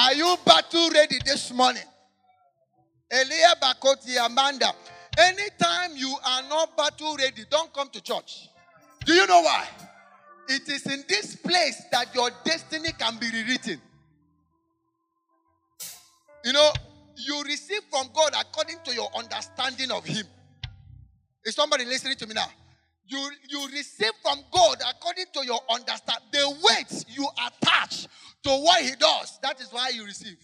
Are you battle ready this morning? Elia Bakoti Amanda. Anytime you are not battle ready, don't come to church. Do you know why? It is in this place that your destiny can be rewritten. You know, you receive from God according to your understanding of Him. Is somebody listening to me now? You, you receive from God according to your understanding. The weight you attach to what He does, that is why you receive.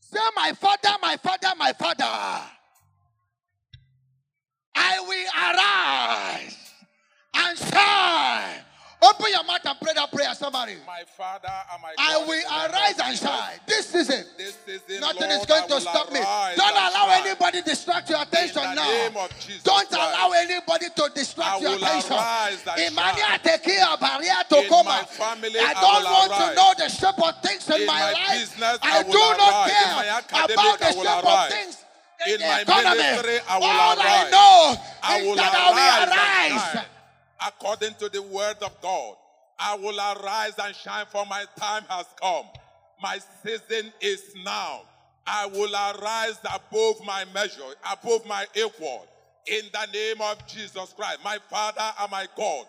Say, My Father, my Father, my Father, somebody. My Father and my I will in the name arise and shine. This is it. This season, Nothing Lord, is going to stop me. Don't allow shine. anybody distract your attention now. name of Jesus Don't Christ. allow anybody to distract I your attention. arise and Imani shine. atekia baria to In koma. my family, I I don't will want to know the shape of things in, In my, life. business, I, I do not arise. care In my academic, about the I shape arise. of things in, In my economy. ministry, I will All I arise. know I is will that arise, I will arise. according to the word of God. I will arise and shine, for my time has come. My season is now. I will arise above my measure, above my equal. In the name of Jesus Christ, my Father and my God,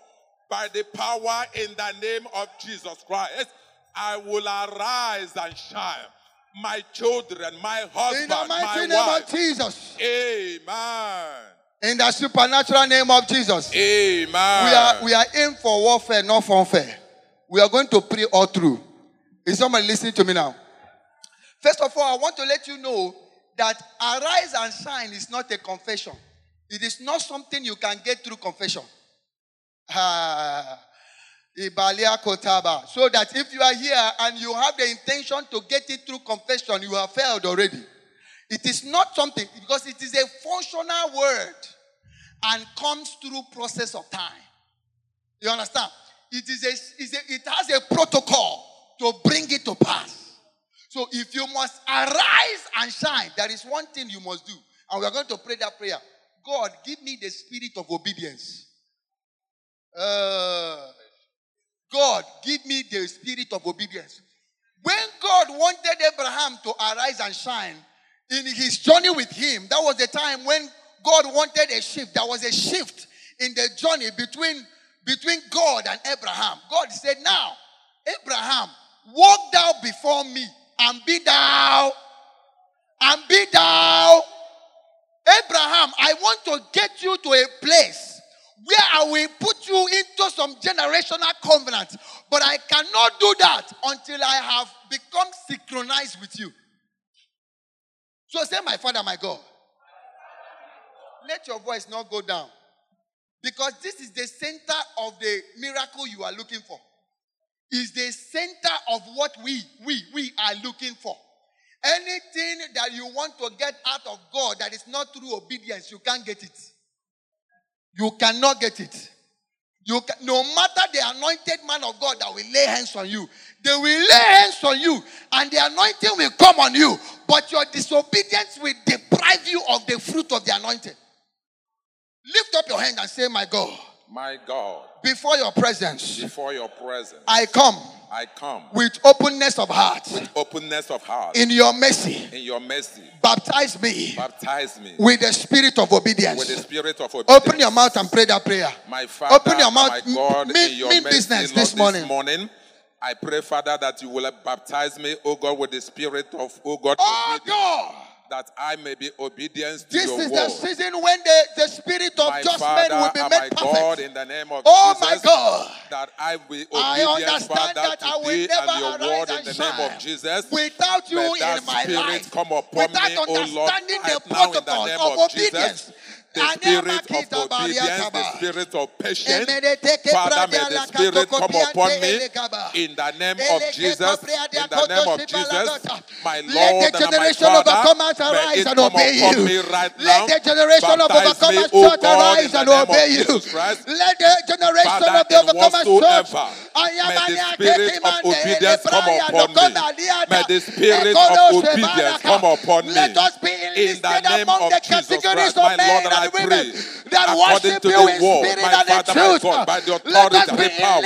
by the power in the name of Jesus Christ, I will arise and shine. My children, my husband, In the mighty my name wife. of Jesus. Amen. In the supernatural name of Jesus. Amen. We are we are in for warfare, not fanfare. We are going to pray all through. Is somebody listening to me now? First of all, I want to let you know that arise and shine is not a confession. It is not something you can get through confession. Ah, So that if you are here and you have the intention to get it through confession, you have failed already. It is not something because it is a functional word and comes through process of time. You understand? It is a, a it has a protocol to bring it to pass. So if you must arise and shine, there is one thing you must do. And we are going to pray that prayer. God, give me the spirit of obedience. Uh, God, give me the spirit of obedience. When God wanted Abraham to arise and shine in his journey with him, that was the time when God wanted a shift. There was a shift in the journey between, between God and Abraham. God said, Now, Abraham, walk thou before me and be thou, and be thou. Abraham, I want to get you to a place where I will put you into some generational covenant. But I cannot do that until I have become synchronized with you. So say, My Father, my God. Let your voice not go down. Because this is the center of the miracle you are looking for. Is the center of what we, we, we are looking for. Anything that you want to get out of God that is not through obedience, you can't get it. You cannot get it. You can, no matter the anointed man of God that will lay hands on you, they will lay hands on you, and the anointing will come on you. But your disobedience will deprive you of the fruit of the anointing. Lift up your hand and say, My God, My God, before your presence, before your presence, I come I come with openness of heart. with openness of heart. In your mercy, In your mercy, baptize me baptize me with the spirit of obedience. with the spirit of obedience. Open your mouth and pray that prayer. My Father, Open your mouth. my God, Mean- in your mean business this morning. morning, I pray, Father, that you will baptize me, O God, with the spirit of, O God, Oh God. that I may be obedient to This your is the season when the, the spirit of my Father men will be made my perfect. God, in the name of Oh Jesus, my God. that I will be I understand Father, that to I will never and your word in the name of Jesus. without you in my life, come upon without me, O Lord, understanding the right now in the name of of obedience. Jesus. The spirit of obedience, the spirit of patience. Father, may the spirit come upon me in the name of Jesus. In the name of Jesus, my Lord Let the and my generation of Father, may arise it and come obey upon you. me right now. Let the generation of Baptize me, overcomers O God, in arise the and name of obey you. Jesus Christ. Let the generation Father, of the in whatsoever, may the spirit of obedience come upon me. May the spirit of obedience come upon me. Let us be In the name of Jesus categories Christ, of my men Lord, and I women. pray that worship you in word, spirit my and Father, my truth. God, by the Let authority us and be the power.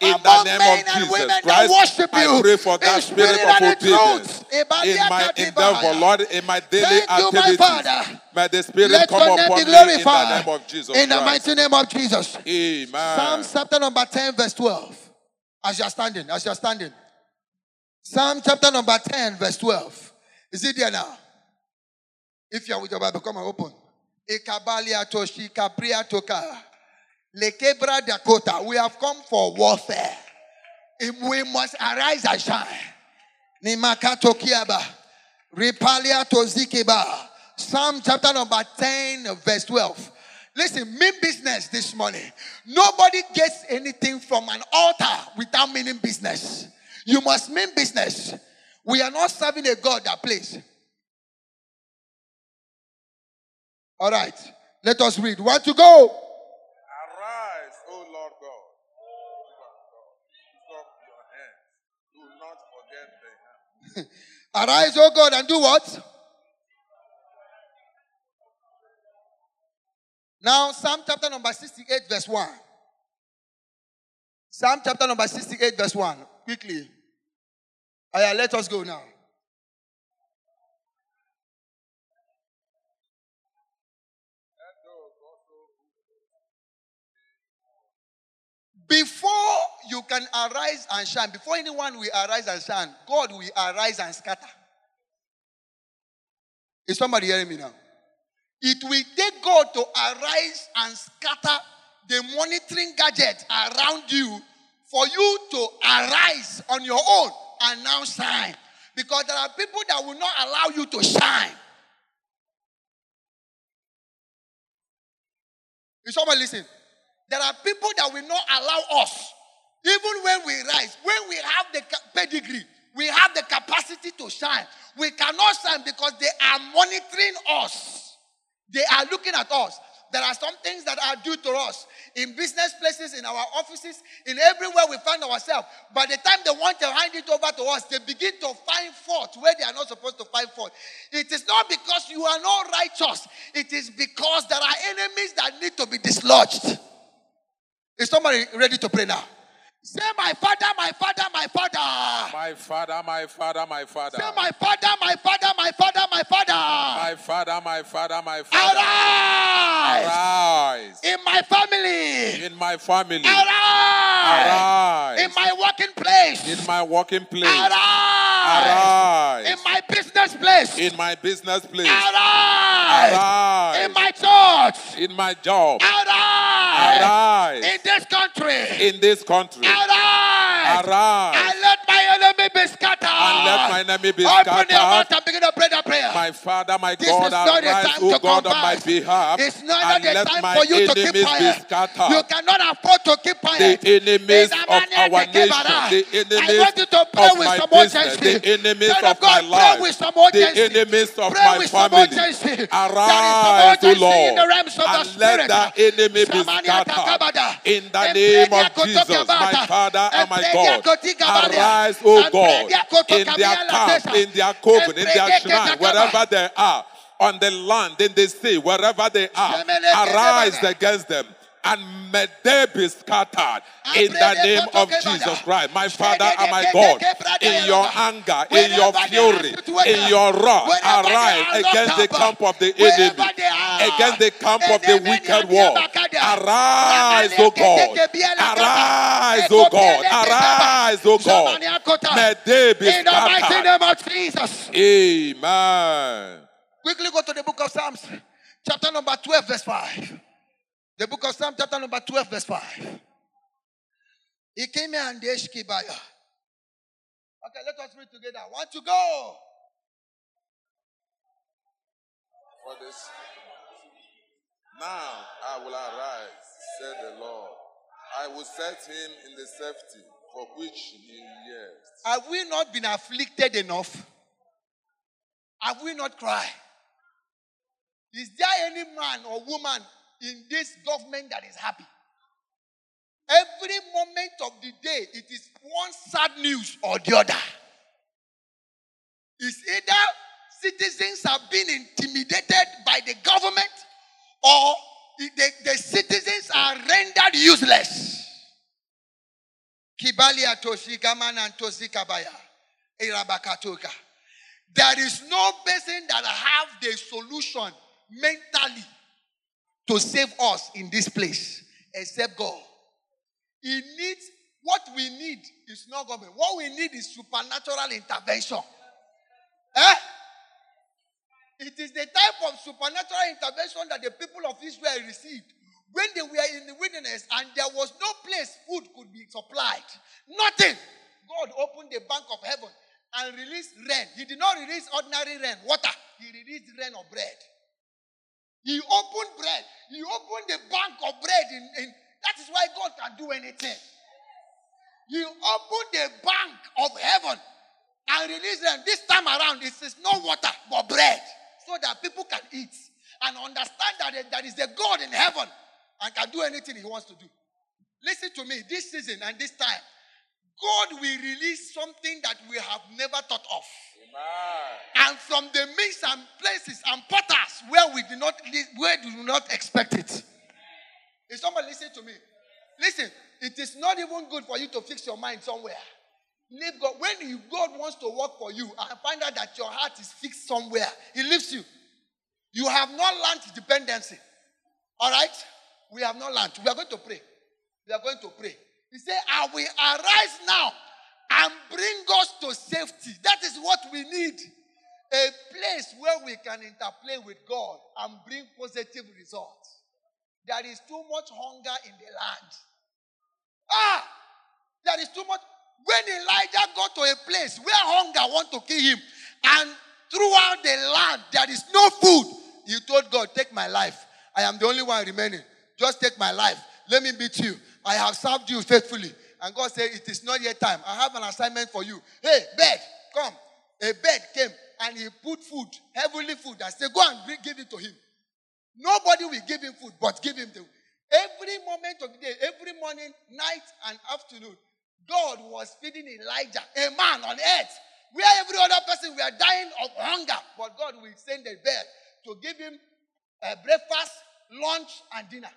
In the name of Jesus women that Christ, worship you I pray for that in spirit spirit of in obedience in my endeavor, Lord, in my daily Thank activities. May the Spirit Let come upon me in the name of Jesus In the Christ. mighty name of Jesus. Amen. Psalm chapter number 10, verse 12. As you're standing, as you're standing. Psalm chapter number 10, verse 12. Is it there now? If you're with your Bible, come and open. Lekebra Dakota. We have come for warfare. If we must arise and shine. Nimaka tokiaba. Ripalia tozikeba. Psalm chapter number 10, verse 12. Listen, mean business this morning. Nobody gets anything from an altar without meaning business. You must mean business. We are not serving a God that plays. All right, let us read. Want to go? Arise, O Lord God. Lift up your hands. Do not forget the hand. Arise, O God, and do what? Now, Psalm chapter number 68, verse 1. Psalm chapter number 68, verse 1. Quickly. Aya, let us go now. Before you can arise and shine, before anyone will arise and shine, God will arise and scatter. Is somebody hearing me now? It will take God to arise and scatter the monitoring gadget around you for you to arise on your own and now shine. Because there are people that will not allow you to shine. Is someone listening? There are people that will not allow us, even when we rise, when we have the pedigree, we have the capacity to shine. We cannot shine because they are monitoring us. They are looking at us. There are some things that are due to us in business places, in our offices, in everywhere we find ourselves. By the time they want to hand it over to us, they begin to find fault where they are not supposed to find fault. It is not because you are not righteous, it is because there are enemies that need to be dislodged. Is somebody ready to pray now? Say, My father, my father, my father. My Father, my Father, my Father. Say, My father, my father, my father, my father. My Father, my Father, my Father. Arise Arise in my family. in my family. Arise Arise in my working place. in my working place. Arise Arise in my business place. in my business place. Arise Arise in my church. in my job. Arise Arise in country. in this country. Arise Arise and let my enemy be scattered. and let my enemy be Open your mouth and begin to pray that prayer. My Father, my This God, arise, O to God, on my behalf, It's not the time for you to keep enemies quiet. You cannot afford to keep The enemies of our nation, the I want you to pray of with my some urgency. the enemies of my life, the enemies of Pray my family. There is some Arise, O urgency in the Lord, realms of the and let that enemy be scattered. In the name of Jesus, my Father and my God, arise, O God, in their camp, in their coven, in their shrine, wherever they are, on the land, in the sea, wherever they are, arise against them. And may they be scattered in the name of Jesus Christ, my Father and my God. In your anger, in your fury, in your wrath, arise against the camp of the enemy, against the camp of the wicked one. Arise, O God. Arise, O God. Arise, O God. May they be In the mighty name of Jesus. Amen. Quickly go to the book of Psalms, chapter number 12, verse 5. The book of Psalms, chapter number 12, verse 5. He came here and Deshkibaya. Okay, let us read together. Want to go? For this. Now I will arise, said the Lord. I will set him in the safety for which he yearns. Have we not been afflicted enough? Have we not cried? Is there any man or woman in this government that is happy? Every moment of the day, it is one sad news or the other. It's either citizens have been intimidated by the government or the, the citizens are rendered useless. Kibalia toshikamana tosikabaya. Irabakatoka. There is no person that have the solution mentally to save us in this place except God. He needs what we need is not government. What we need is supernatural intervention. Eh? It is the type of supernatural intervention that the people of Israel received when they were in the wilderness and there was no place food could be supplied. Nothing. God opened the bank of heaven and released rain. He did not release ordinary rain, water. He released rain of bread. He opened bread. He opened the bank of bread. In, in, that is why God can do anything. He opened the bank of heaven and released them. This time around, it is no water but bread so that people can eat and understand that there is a God in heaven and can do anything he wants to do. Listen to me, this season and this time, God will release something that we have never thought of. Amen. And from the means and places and potters where we do not where we do not expect it. Is somebody listening to me? Listen, it is not even good for you to fix your mind somewhere. Leave God. When you, God wants to work for you and find out that your heart is fixed somewhere, He leaves you. You have not learned dependency. All right? We have not learned. We are going to pray. We are going to pray. He said, I will arise now and bring us to safety. That is what we need. A place where we can interplay with God and bring positive results. There is too much hunger in the land. Ah, there is too much. When Elijah got to a place where hunger want to kill him, and throughout the land there is no food, he told God, "Take my life. I am the only one remaining. Just take my life. Let me beat you. I have served you faithfully." And God said, "It is not yet time. I have an assignment for you. Hey, bed, come." A bed came and he put food, heavenly food. I said, "Go and give it to him." Nobody will give him food, but give him the Every moment of the day, every morning, night, and afternoon, God was feeding Elijah, a man on earth, where every other person were dying of hunger. But God will send a bird to give him a breakfast, lunch, and dinner.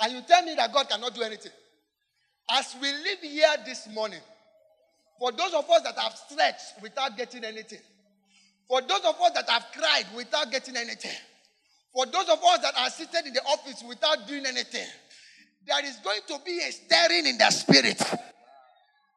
And you tell me that God cannot do anything. As we live here this morning, for those of us that have stretched without getting anything, for those of us that have cried without getting anything, for those of us that are seated in the office without doing anything, there is going to be a stirring in the spirit.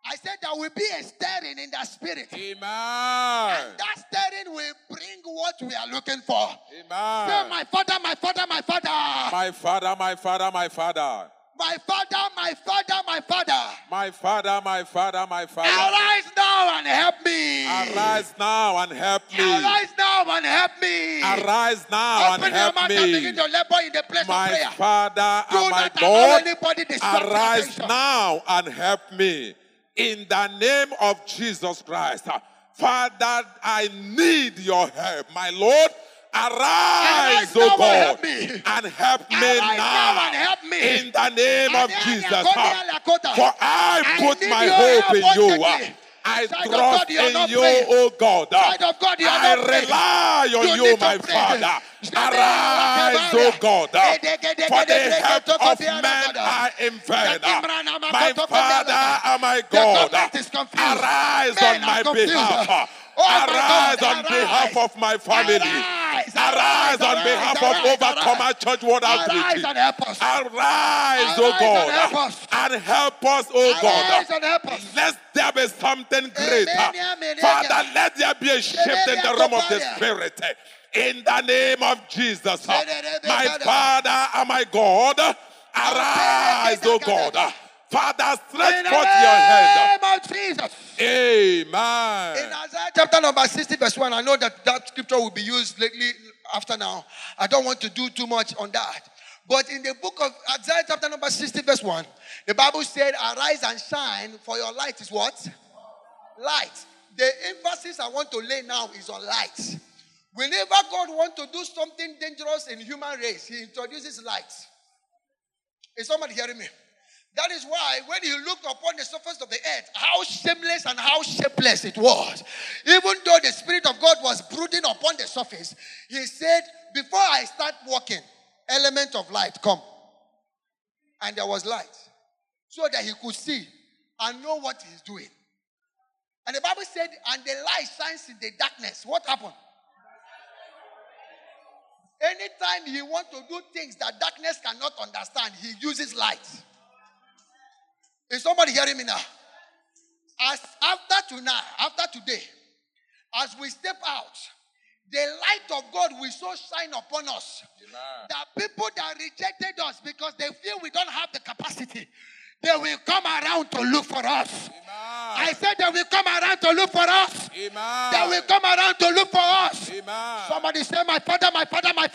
I said there will be a stirring in the spirit. Amen. And that stirring will bring what we are looking for. Amen. Say, my father, my father, my father. My father, my father, my father. My father, my father, my father. My father, my father, my father. Arise now and help me. Arise now and help me. Arise now and help me. Arise now Open and help your mouth me. and begin to labor in the place My of prayer. Father Do and my God, anybody arise now and help me. In the name of Jesus Christ. Father, I need your help. My Lord, arise, O God, help me. and help me Arise now and help me. In the name of Jesus. For I I put my hope in you. Uh, urgently. I Child trust God, in you, praying. O God. Child God, I not praying. rely on You you, my pray. Father. Arise. O God, for the help of men are in vain. My Father and my God, uh, government is confused. arise on my behalf. Uh, oh arise on behalf of my family. Arise, Arise arise, on behalf arise, of Overcomer Church World Arise and help us. Arise, O God, and help us. and help us, O God. Arise and help us. Let there be something greater. Father, let there be a shift in the realm of the Spirit. In the name of Jesus. My Father and my God, arise, O God. Father, stretch In the forth your hand. name of Jesus. Amen. In Isaiah chapter number 60, verse 1, I know that that scripture will be used lately after now. I don't want to do too much on that. But in the book of Isaiah chapter number 60, verse 1, the Bible said, Arise and shine, for your light is what? Light. The emphasis I want to lay now is on light. Whenever God wants to do something dangerous in human race, He introduces light. Is somebody hearing me? That is why when he looked upon the surface of the earth, how shameless and how shapeless it was. Even though the Spirit of God was brooding upon the surface, he said, Before I start walking, element of light come. And there was light. So that he could see and know what he's doing. And the Bible said, and the light shines in the darkness. What happened? Anytime he wants to do things that darkness cannot understand, he uses light. Is somebody hearing me now? As after tonight, after today, as we step out, the light of God will so shine upon us Amen. that people that rejected us because they feel we don't have the capacity, they will come around to look for us. I said they will come around to look for us. They will come around to look for us. Amen. Somebody say, My father, my father, my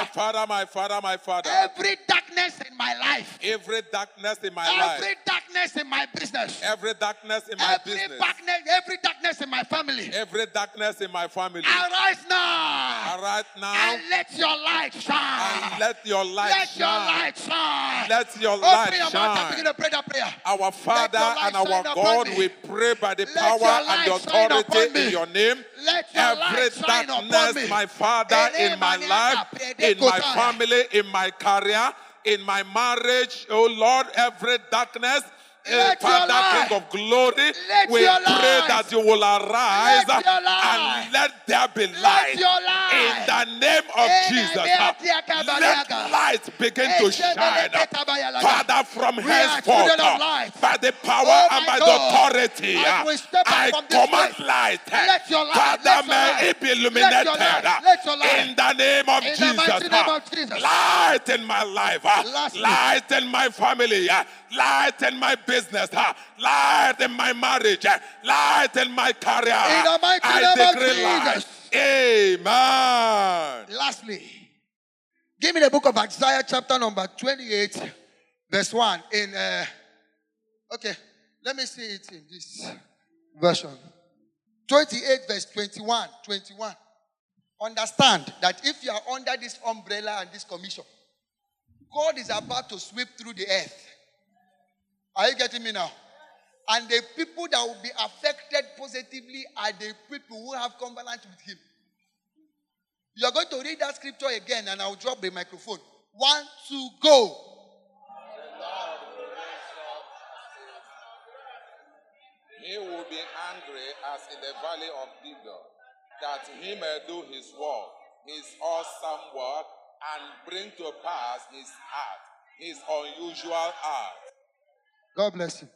My father. my father, my father. Every darkness in my life, Every darkness in my every life, darkness in my business, every darkness in my every business, darkness, every darkness in my family, every darkness in my family, arise now right now, and let your light shine. and let your light shine. Let your light shine. Let your Open light your mouth and begin shine. to pray that prayer. Our Father and our God, we pray by the Let power and the shine authority in your name. Let your Every light shine upon me. darkness, my Father, in my life, in my family, in my career, in my marriage, oh Lord, every darkness. Let Father, King of glory, Let we pray light- that you will arise Let and let there be light in the name of Ele Jesus. Uh, let light begin to shine. Uh, Father, from henceforth, children of uh, light. by the power Oh, and by God. the authority, As we step out I command light. let your light, Father, may it be let your illuminated light, let your light. in the name of In Jesus. mighty name of Jesus. Light in my life, uh, light in my family, uh, light in my business, uh, light in my marriage, light in my career. In the mighty I name of decree light. Amen. Lastly, give me the book of Isaiah, chapter number 28, verse 1. In uh, okay, let me see it in this version. 28, verse 21. 21. Understand that if you are under this umbrella and this commission, God is about to sweep through the earth. Are you getting me now? And the people that will be affected positively are the people who have covenant with Him. You are going to read that scripture again, and I'll drop the microphone. One, two, go. He will be angry as in the valley of Gibeon, that he may do his work, his awesome work, and bring to pass his art, his unusual art. God bless you.